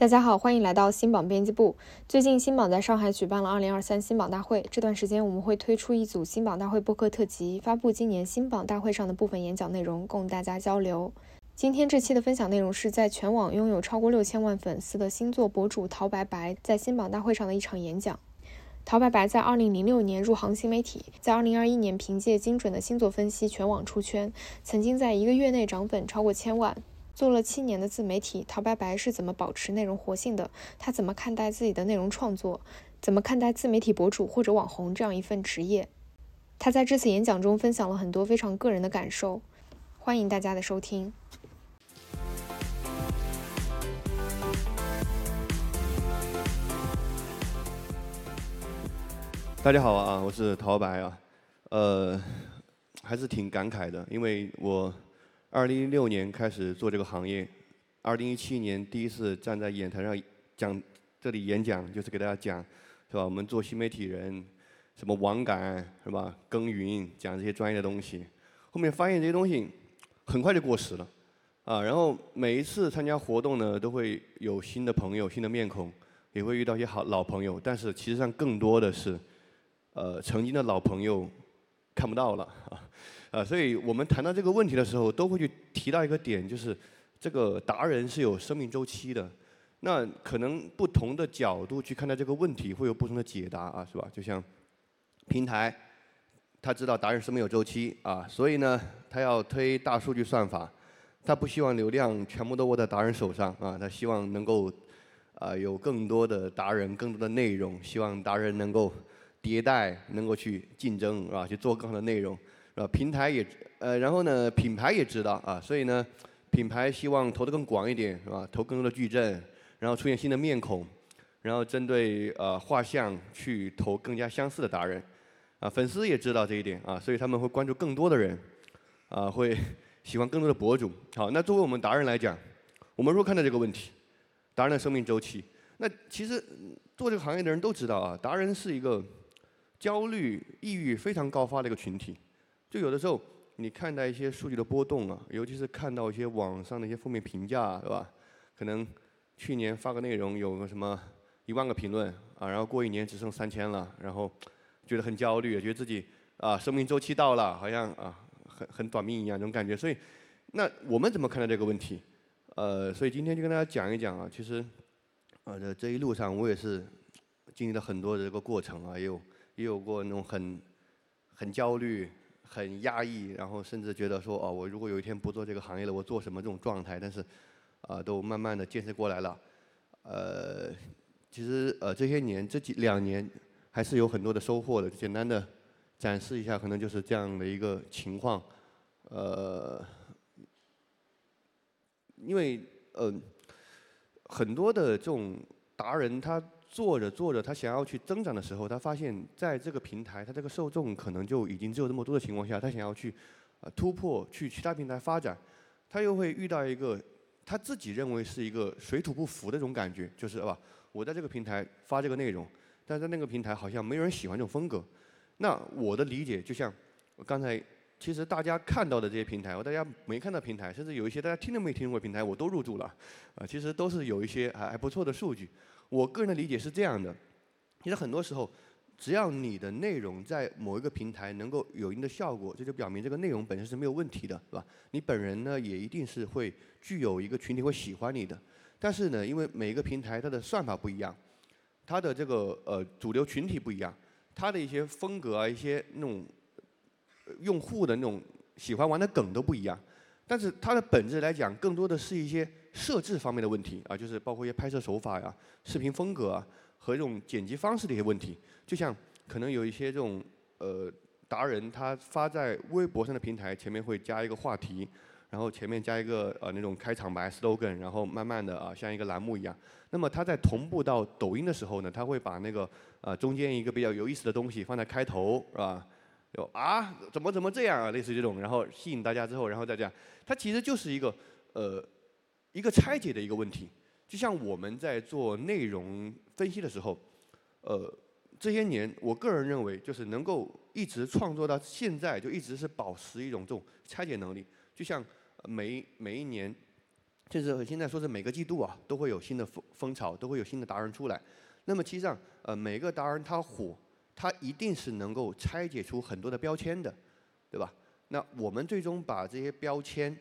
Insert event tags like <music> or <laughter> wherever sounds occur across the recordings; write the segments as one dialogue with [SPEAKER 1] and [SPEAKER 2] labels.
[SPEAKER 1] 大家好，欢迎来到新榜编辑部。最近新榜在上海举办了2023新榜大会，这段时间我们会推出一组新榜大会播客特辑，发布今年新榜大会上的部分演讲内容，供大家交流。今天这期的分享内容是在全网拥有超过六千万粉丝的星座博主陶白白在新榜大会上的一场演讲。陶白白在2006年入行新媒体，在2021年凭借精准的星座分析全网出圈，曾经在一个月内涨粉超过千万。做了七年的自媒体，陶白白是怎么保持内容活性的？他怎么看待自己的内容创作？怎么看待自媒体博主或者网红这样一份职业？他在这次演讲中分享了很多非常个人的感受，欢迎大家的收听。
[SPEAKER 2] 大家好啊，我是陶白啊，呃，还是挺感慨的，因为我。二零一六年开始做这个行业，二零一七年第一次站在演台上讲这里演讲，就是给大家讲，是吧？我们做新媒体人，什么网感是吧？耕耘讲这些专业的东西，后面发现这些东西很快就过时了，啊，然后每一次参加活动呢，都会有新的朋友、新的面孔，也会遇到一些好老朋友，但是其实上更多的是，呃，曾经的老朋友看不到了啊。<laughs> 啊，所以我们谈到这个问题的时候，都会去提到一个点，就是这个达人是有生命周期的。那可能不同的角度去看待这个问题，会有不同的解答啊，是吧？就像平台，他知道达人生命有周期啊，所以呢，他要推大数据算法，他不希望流量全部都握在达人手上啊，他希望能够啊有更多的达人，更多的内容，希望达人能够迭代，能够去竞争啊，去做更好的内容。呃，平台也呃，然后呢，品牌也知道啊，所以呢，品牌希望投的更广一点，是吧？投更多的矩阵，然后出现新的面孔，然后针对呃画像去投更加相似的达人，啊，粉丝也知道这一点啊，所以他们会关注更多的人，啊，会 <laughs> 喜欢更多的博主。好，那作为我们达人来讲，我们如何看待这个问题，达人的生命周期，那其实做这个行业的人都知道啊，达人是一个焦虑、抑郁非常高发的一个群体。就有的时候，你看待一些数据的波动啊，尤其是看到一些网上的一些负面评价，对吧？可能去年发个内容有个什么一万个评论啊，然后过一年只剩三千了，然后觉得很焦虑，觉得自己啊生命周期到了，好像啊很很短命一样这种感觉。所以，那我们怎么看待这个问题？呃，所以今天就跟大家讲一讲啊，其实啊这这一路上我也是经历了很多的这个过程啊，也有也有过那种很很焦虑。很压抑，然后甚至觉得说哦，我如果有一天不做这个行业了，我做什么这种状态？但是，啊，都慢慢的建设过来了。呃，其实呃这些年这几两年还是有很多的收获的。简单的展示一下，可能就是这样的一个情况。呃，因为呃很多的这种达人他。做着做着，他想要去增长的时候，他发现在这个平台，他这个受众可能就已经只有这么多的情况下，他想要去呃突破，去其他平台发展，他又会遇到一个他自己认为是一个水土不服的这种感觉，就是吧，我在这个平台发这个内容，但在那个平台好像没有人喜欢这种风格。那我的理解就像我刚才，其实大家看到的这些平台我大家没看到平台，甚至有一些大家听都没听过平台，我都入驻了，啊，其实都是有一些还还不错的数据。我个人的理解是这样的，其实很多时候，只要你的内容在某一个平台能够有一定的效果，这就表明这个内容本身是没有问题的，是吧？你本人呢也一定是会具有一个群体会喜欢你的。但是呢，因为每一个平台它的算法不一样，它的这个呃主流群体不一样，它的一些风格啊、一些那种用户的那种喜欢玩的梗都不一样。但是它的本质来讲，更多的是一些。设置方面的问题啊，就是包括一些拍摄手法呀、视频风格啊和这种剪辑方式的一些问题。就像可能有一些这种呃达人，他发在微博上的平台前面会加一个话题，然后前面加一个呃那种开场白 slogan，然后慢慢的啊像一个栏目一样。那么他在同步到抖音的时候呢，他会把那个呃中间一个比较有意思的东西放在开头，是吧？有啊，怎么怎么这样啊，类似这种，然后吸引大家之后，然后再这样。它其实就是一个呃。一个拆解的一个问题，就像我们在做内容分析的时候，呃，这些年我个人认为，就是能够一直创作到现在，就一直是保持一种这种拆解能力。就像每每一年就是现在说是每个季度啊都会有新的风风潮，都会有新的达人出来。那么其实上，呃，每个达人他火，他一定是能够拆解出很多的标签的，对吧？那我们最终把这些标签，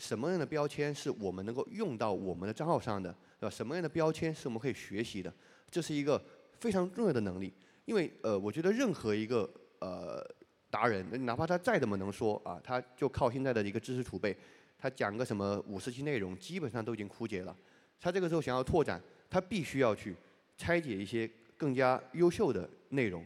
[SPEAKER 2] 什么样的标签是我们能够用到我们的账号上的，对吧？什么样的标签是我们可以学习的？这是一个非常重要的能力。因为呃，我觉得任何一个呃达人，哪怕他再怎么能说啊，他就靠现在的一个知识储备。他讲个什么五十期内容，基本上都已经枯竭了。他这个时候想要拓展，他必须要去拆解一些更加优秀的内容。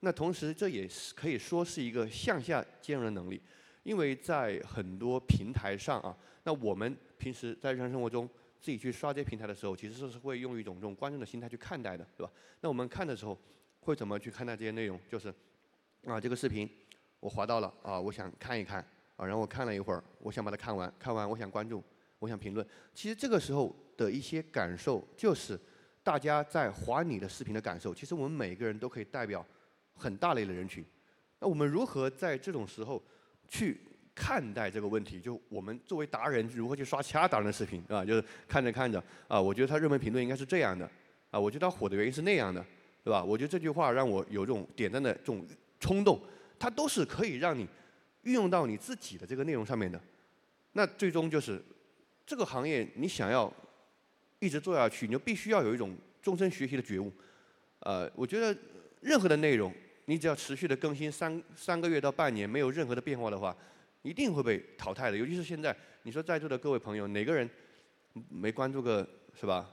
[SPEAKER 2] 那同时，这也是可以说是一个向下兼容的能力，因为在很多平台上啊，那我们平时在日常生活中自己去刷这些平台的时候，其实是会用一种这种观众的心态去看待的，对吧？那我们看的时候会怎么去看待这些内容？就是啊，这个视频我滑到了啊，我想看一看。啊，然后我看了一会儿，我想把它看完，看完我想关注，我想评论。其实这个时候的一些感受，就是大家在划你的视频的感受。其实我们每个人都可以代表很大类的人群。那我们如何在这种时候去看待这个问题？就我们作为达人，如何去刷其他达人的视频啊？就是看着看着啊，我觉得他热门评论应该是这样的啊，我觉得他火的原因是那样的，对吧？我觉得这句话让我有这种点赞的这种冲动，它都是可以让你。运用到你自己的这个内容上面的，那最终就是这个行业你想要一直做下去，你就必须要有一种终身学习的觉悟。呃，我觉得任何的内容，你只要持续的更新三三个月到半年，没有任何的变化的话，一定会被淘汰的。尤其是现在，你说在座的各位朋友，哪个人没关注个是吧？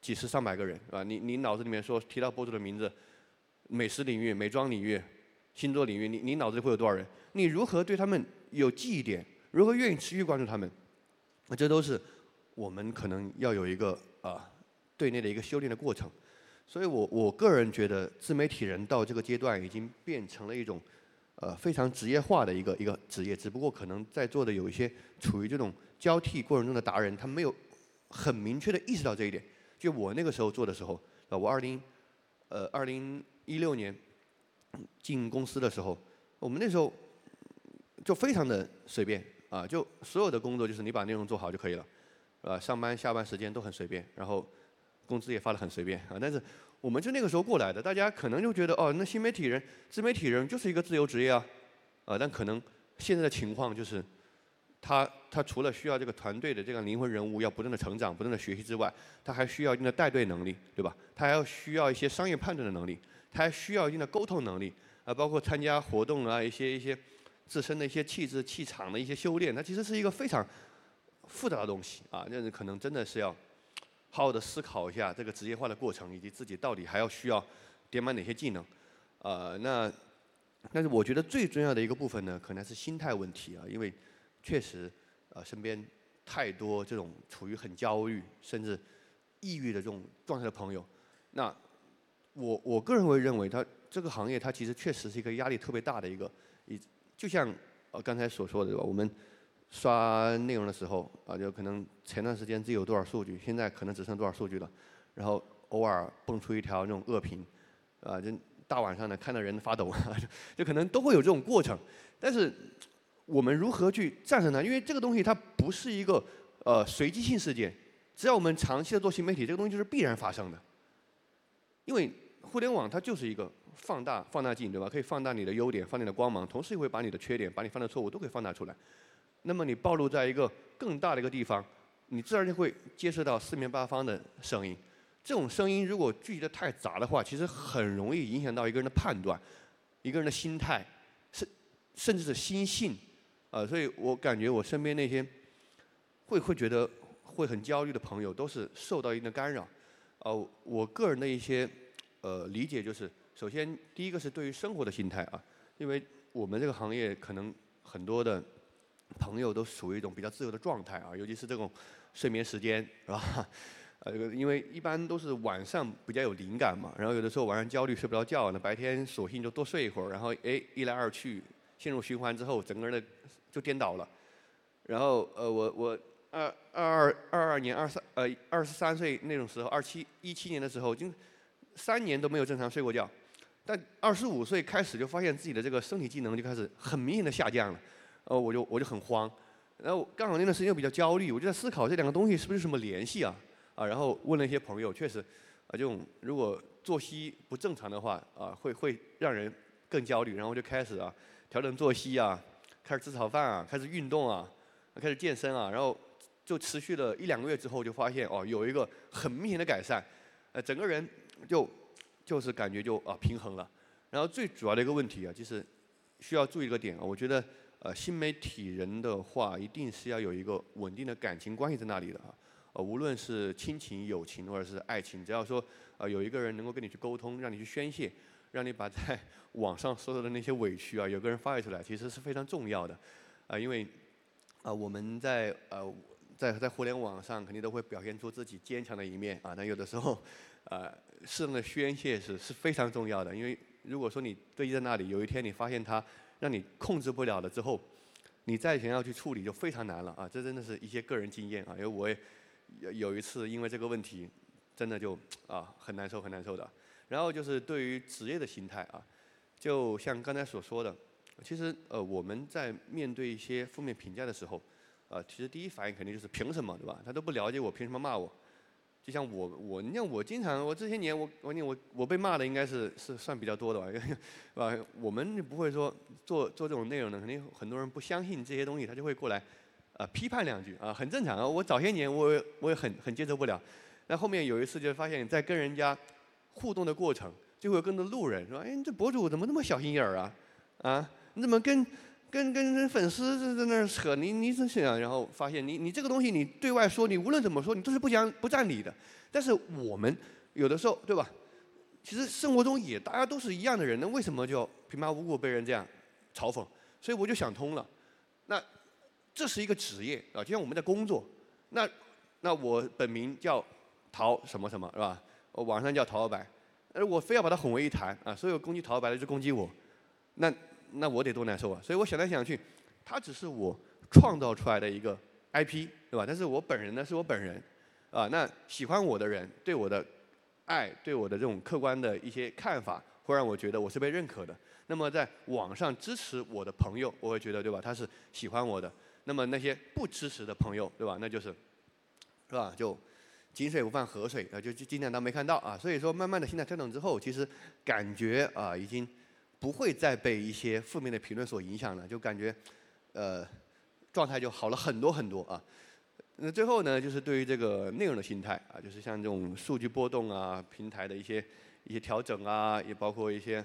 [SPEAKER 2] 几十上百个人是吧？你你脑子里面说提到博主的名字，美食领域、美妆领域。星座领域，你你脑子里会有多少人？你如何对他们有记忆点？如何愿意持续关注他们？那这都是我们可能要有一个啊对内的一个修炼的过程。所以我我个人觉得，自媒体人到这个阶段已经变成了一种呃非常职业化的一个一个职业。只不过可能在座的有一些处于这种交替过程中的达人，他没有很明确的意识到这一点。就我那个时候做的时候，啊，我二零呃二零一六年。进公司的时候，我们那时候就非常的随便啊，就所有的工作就是你把内容做好就可以了，啊，上班下班时间都很随便，然后工资也发的很随便啊。但是我们就那个时候过来的，大家可能就觉得哦，那新媒体人、自媒体人就是一个自由职业啊，啊，但可能现在的情况就是，他他除了需要这个团队的这个灵魂人物要不断的成长、不断的学习之外，他还需要一定的带队能力，对吧？他还要需要一些商业判断的能力。他还需要一定的沟通能力，啊，包括参加活动啊，一些一些自身的一些气质、气场的一些修炼，它其实是一个非常复杂的东西啊。那可能真的是要好好的思考一下这个职业化的过程，以及自己到底还要需要点满哪些技能。呃，那但是我觉得最重要的一个部分呢，可能是心态问题啊，因为确实呃身边太多这种处于很焦虑甚至抑郁的这种状态的朋友，那。我我个人会认为，他这个行业它其实确实是一个压力特别大的一个，一就像呃刚才所说的对吧？我们刷内容的时候啊，就可能前段时间自己有多少数据，现在可能只剩多少数据了，然后偶尔蹦出一条那种恶评，啊，就大晚上的看到人发抖，<laughs> 就可能都会有这种过程。但是我们如何去战胜它？因为这个东西它不是一个呃随机性事件，只要我们长期的做新媒体，这个东西就是必然发生的，因为。互联网它就是一个放大放大镜，对吧？可以放大你的优点，放你的光芒，同时也会把你的缺点、把你犯的错误都可以放大出来。那么你暴露在一个更大的一个地方，你自然就会接受到四面八方的声音。这种声音如果聚集的太杂的话，其实很容易影响到一个人的判断、一个人的心态，甚甚至是心性。啊，所以我感觉我身边那些会会觉得会很焦虑的朋友，都是受到一定的干扰。呃，我个人的一些。呃，理解就是，首先第一个是对于生活的心态啊，因为我们这个行业可能很多的朋友都属于一种比较自由的状态啊，尤其是这种睡眠时间是吧？<laughs> 呃，因为一般都是晚上比较有灵感嘛，然后有的时候晚上焦虑睡不着觉，那白天索性就多睡一会儿，然后哎一来二去陷入循环之后，整个人的就颠倒了。然后呃，我我二二二二年二三呃二十三岁那种时候，二七一七年的时候就。三年都没有正常睡过觉，但二十五岁开始就发现自己的这个身体机能就开始很明显的下降了，呃，我就我就很慌，然后刚好那段时间又比较焦虑，我就在思考这两个东西是不是什么联系啊？啊，然后问了一些朋友，确实，啊，这种如果作息不正常的话，啊，会会让人更焦虑。然后就开始啊，调整作息啊，开始吃早饭啊，开始运动啊，开始健身啊，然后就持续了一两个月之后，就发现哦，有一个很明显的改善，呃，整个人就就是感觉就啊平衡了。然后最主要的一个问题啊，就是需要注意一个点啊，我觉得呃新媒体人的话，一定是要有一个稳定的感情关系在那里的啊。呃，无论是亲情、友情或者是爱情，只要说呃有一个人能够跟你去沟通，让你去宣泄，让你把在 <laughs> 网上受到的那些委屈啊，有个人发泄出来，其实是非常重要的。啊，因为啊我们在呃在在互联网上肯定都会表现出自己坚强的一面啊，但有的时候呃适当的宣泄是是非常重要的。因为如果说你堆积在那里，有一天你发现他让你控制不了了之后，你再想要去处理就非常难了啊。这真的是一些个人经验啊，因为我也。有有一次因为这个问题，真的就啊很难受很难受的。然后就是对于职业的心态啊，就像刚才所说的，其实呃我们在面对一些负面评价的时候，呃其实第一反应肯定就是凭什么对吧？他都不了解我，凭什么骂我？就像我我你像我经常我这些年我我我我被骂的应该是是算比较多的吧？<laughs> 是吧？我们不会说做做这种内容的，肯定很多人不相信这些东西，他就会过来。啊，批判两句啊，很正常啊。我早些年我我也很很接受不了，那后面有一次就发现，在跟人家互动的过程，就会跟着路人说：“哎，你这博主怎么那么小心眼儿啊？啊，你怎么跟跟跟粉丝在在那扯？你你这样，然后发现你你这个东西你对外说，你无论怎么说，你都是不讲不占理的。但是我们有的时候对吧？其实生活中也大家都是一样的人，那为什么就平白无故被人这样嘲讽？所以我就想通了，那。这是一个职业啊，就像我们在工作，那那我本名叫陶什么什么是吧？网上叫陶老白，而我非要把它混为一谈啊，所有攻击陶老白的就攻击我，那那我得多难受啊！所以我想来想去，他只是我创造出来的一个 IP 对吧？但是我本人呢是我本人啊，那喜欢我的人对我的爱，对我的这种客观的一些看法，会让我觉得我是被认可的。那么在网上支持我的朋友，我会觉得对吧？他是喜欢我的。那么那些不支持的朋友，对吧？那就是，是吧？就井水不犯河水，啊，就就尽量当没看到啊。所以说，慢慢的心态调整之后，其实感觉啊，已经不会再被一些负面的评论所影响了，就感觉呃状态就好了很多很多啊。那最后呢，就是对于这个内容的心态啊，就是像这种数据波动啊，平台的一些一些调整啊，也包括一些。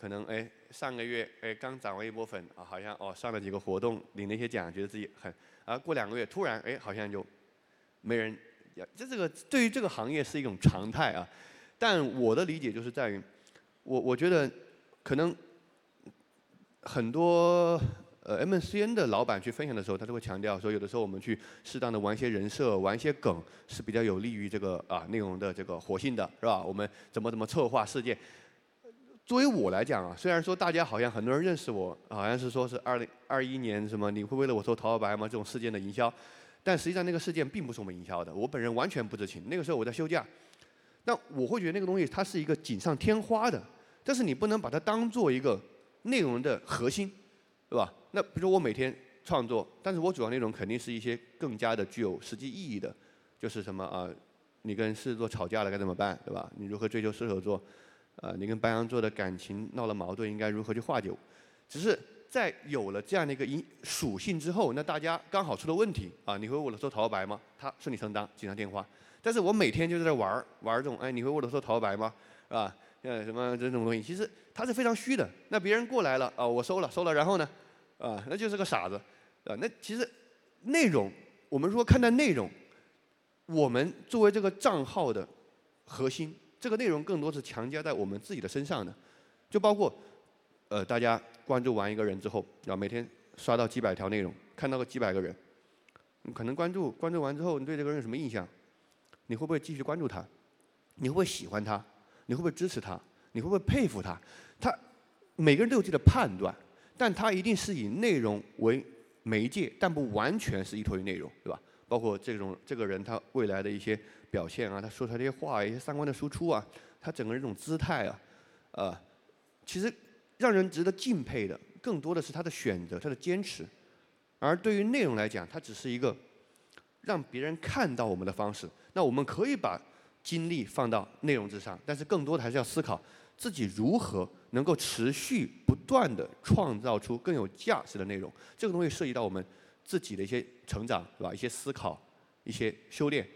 [SPEAKER 2] 可能哎，上个月哎刚涨完一波粉啊，好像哦上了几个活动，领了一些奖，觉得自己很，啊过两个月突然哎好像就没人，这这个对于这个行业是一种常态啊。但我的理解就是在于，我我觉得可能很多呃 MCN 的老板去分享的时候，他都会强调说，有的时候我们去适当的玩一些人设，玩一些梗是比较有利于这个啊内容的这个活性的，是吧？我们怎么怎么策划事件。作为我来讲啊，虽然说大家好像很多人认识我，好像是说是二零二一年什么你会为了我做淘宝白吗这种事件的营销，但实际上那个事件并不是我们营销的，我本人完全不知情。那个时候我在休假，那我会觉得那个东西它是一个锦上添花的，但是你不能把它当做一个内容的核心，对吧？那比如说我每天创作，但是我主要内容肯定是一些更加的具有实际意义的，就是什么啊，你跟狮子座吵架了该怎么办，对吧？你如何追求射手座？呃，你跟白羊座的感情闹了矛盾，应该如何去化解？只是在有了这样的一个因属性之后，那大家刚好出了问题啊，你会为了说陶白吗？他顺理成章接上电话。但是我每天就是在玩儿玩儿这种，哎，你会为了说陶白吗？是吧？呃，什么这种东西，其实它是非常虚的。那别人过来了啊，我收了收了，然后呢，啊，那就是个傻子，啊，那其实内容，我们说看待内容，我们作为这个账号的核心。这个内容更多是强加在我们自己的身上的，就包括，呃，大家关注完一个人之后，然后，每天刷到几百条内容，看到个几百个人，你可能关注关注完之后，你对这个人有什么印象？你会不会继续关注他？你会不会喜欢他？你会不会支持他？你会不会佩服他？他每个人都有自己的判断，但他一定是以内容为媒介，但不完全是依托于内容，对吧？包括这种这个人他未来的一些。表现啊，他说出来这些话，一些三观的输出啊，他整个人这种姿态啊，呃，其实让人值得敬佩的，更多的是他的选择，他的坚持，而对于内容来讲，它只是一个让别人看到我们的方式。那我们可以把精力放到内容之上，但是更多的还是要思考自己如何能够持续不断的创造出更有价值的内容。这个东西涉及到我们自己的一些成长，对吧？一些思考，一些修炼，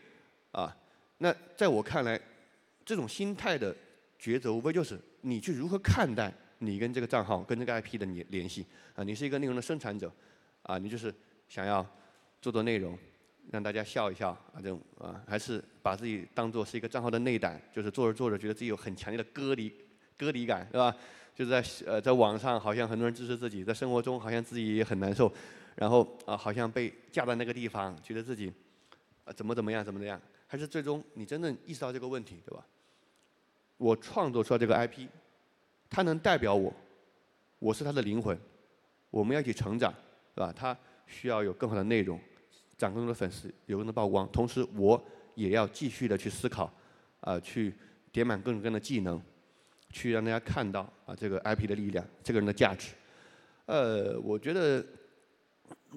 [SPEAKER 2] 啊。那在我看来，这种心态的抉择，无非就是你去如何看待你跟这个账号、跟这个 IP 的联联系啊。你是一个内容的生产者，啊，你就是想要做做内容。让大家笑一笑啊，这种啊，还是把自己当做是一个账号的内胆，就是做着做着觉得自己有很强烈的割离割离感，是吧？就是在呃在网上好像很多人支持自己，在生活中好像自己也很难受，然后啊好像被架在那个地方，觉得自己啊怎么怎么样怎么怎么样，还是最终你真正意识到这个问题，对吧？我创作出来这个 IP，它能代表我，我是它的灵魂，我们要一起成长，是吧？它需要有更好的内容。涨更多的粉丝，有更多的曝光，同时我也要继续的去思考，啊，去点满各种各样的技能，去让大家看到啊这个 IP 的力量，这个人的价值。呃，我觉得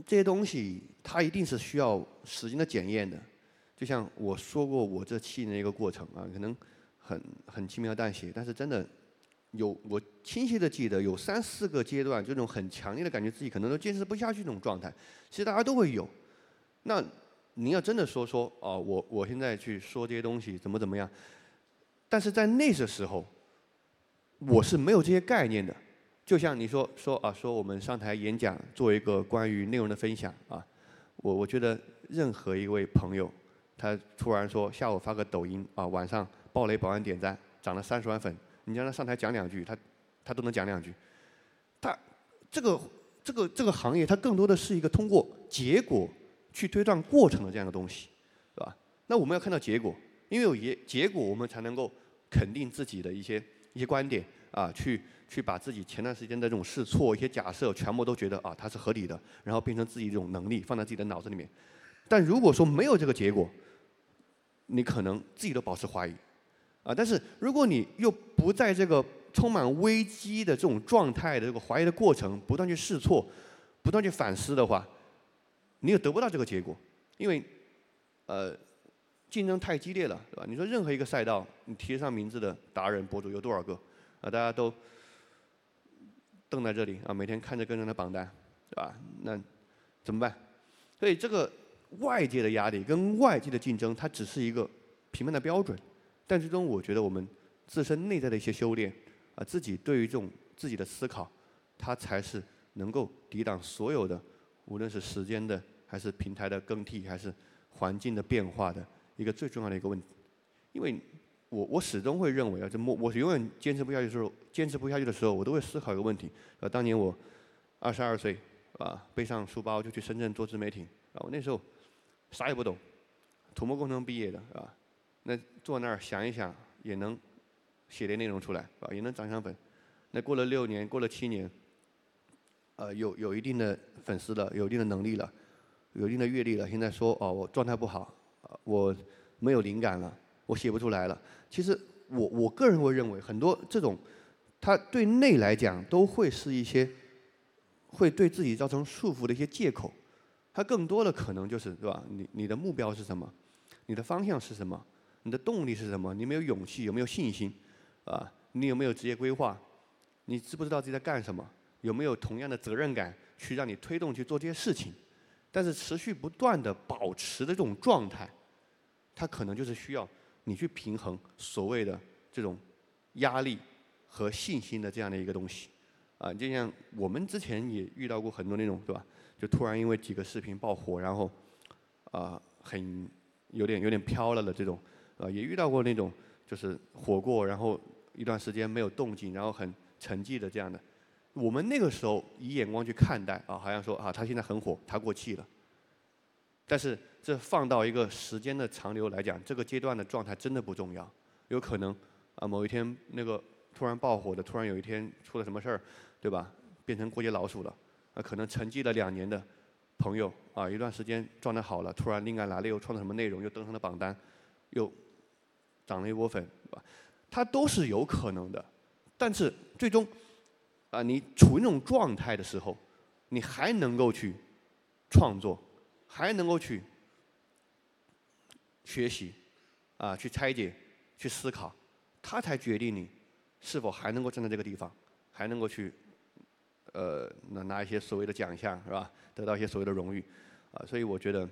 [SPEAKER 2] 这些东西它一定是需要时间的检验的。就像我说过，我这七年的一个过程啊，可能很很轻描淡写，但是真的有我清晰的记得有三四个阶段，这种很强烈的感觉自己可能都坚持不下去这种状态。其实大家都会有。那您要真的说说啊，我我现在去说这些东西怎么怎么样？但是在那个时候，我是没有这些概念的。就像你说说啊，说我们上台演讲做一个关于内容的分享啊，我我觉得任何一位朋友，他突然说下午发个抖音啊，晚上暴雷百万点赞，涨了三十万粉，你让他上台讲两句，他他都能讲两句。他这个这个这个行业，它更多的是一个通过结果。去推断过程的这样的东西，是吧？那我们要看到结果，因为有结结果，我们才能够肯定自己的一些一些观点啊，去去把自己前段时间的这种试错、一些假设，全部都觉得啊它是合理的，然后变成自己这种能力放在自己的脑子里面。但如果说没有这个结果，你可能自己都保持怀疑啊。但是如果你又不在这个充满危机的这种状态的这个怀疑的过程，不断去试错，不断去反思的话。你也得不到这个结果，因为，呃，竞争太激烈了，对吧？你说任何一个赛道，你提上名字的达人博主有多少个？啊，大家都瞪在这里啊，每天看着跟人的榜单，对吧？那怎么办？所以这个外界的压力跟外界的竞争，它只是一个评判的标准，但最终我觉得我们自身内在的一些修炼啊，自己对于这种自己的思考，它才是能够抵挡所有的，无论是时间的。还是平台的更替，还是环境的变化的一个最重要的一个问题。因为我我始终会认为啊，这我我永远坚持不下去的时候，坚持不下去的时候，我都会思考一个问题。呃，当年我二十二岁，啊，背上书包就去深圳做自媒体，啊，我那时候啥也不懂，土木工程毕业的，啊，那坐那儿想一想也能写点内容出来，啊，也能涨涨粉。那过了六年，过了七年，呃，有有一定的粉丝了，有一定的能力了。有一定的阅历了，现在说哦，我状态不好，我没有灵感了，我写不出来了。其实我我个人会认为，很多这种，它对内来讲都会是一些，会对自己造成束缚的一些借口。它更多的可能就是，对吧？你你的目标是什么？你的方向是什么？你的动力是什么？你没有勇气，有没有信心？啊，你有没有职业规划？你知不知道自己在干什么？有没有同样的责任感去让你推动去做这些事情？但是持续不断的保持的这种状态，它可能就是需要你去平衡所谓的这种压力和信心的这样的一个东西，啊，就像我们之前也遇到过很多那种，对吧？就突然因为几个视频爆火，然后啊，很有点有点飘了的这种，啊，也遇到过那种就是火过，然后一段时间没有动静，然后很沉寂的这样的。我们那个时候以眼光去看待啊，好像说啊，他现在很火，他过气了。但是这放到一个时间的长流来讲，这个阶段的状态真的不重要。有可能啊，某一天那个突然爆火的，突然有一天出了什么事儿，对吧？变成过街老鼠了。啊，可能沉寂了两年的朋友啊，一段时间状态好了，突然灵感来了，又创造什么内容，又登上了榜单，又涨了一波粉，对吧？它都是有可能的。但是最终。啊，你处于那种状态的时候，你还能够去创作，还能够去学习，啊，去拆解，去思考，他才决定你是否还能够站在这个地方，还能够去，呃，拿拿一些所谓的奖项，是吧？得到一些所谓的荣誉，啊，所以我觉得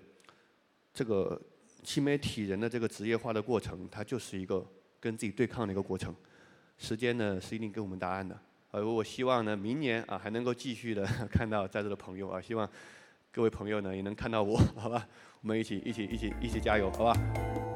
[SPEAKER 2] 这个新媒体人的这个职业化的过程，它就是一个跟自己对抗的一个过程。时间呢是一定给我们答案的。呃，我希望呢明年啊还能够继续的 <laughs> 看到在座的朋友啊，希望各位朋友呢也能看到我，好吧？我们一起一起一起一起加油，好吧？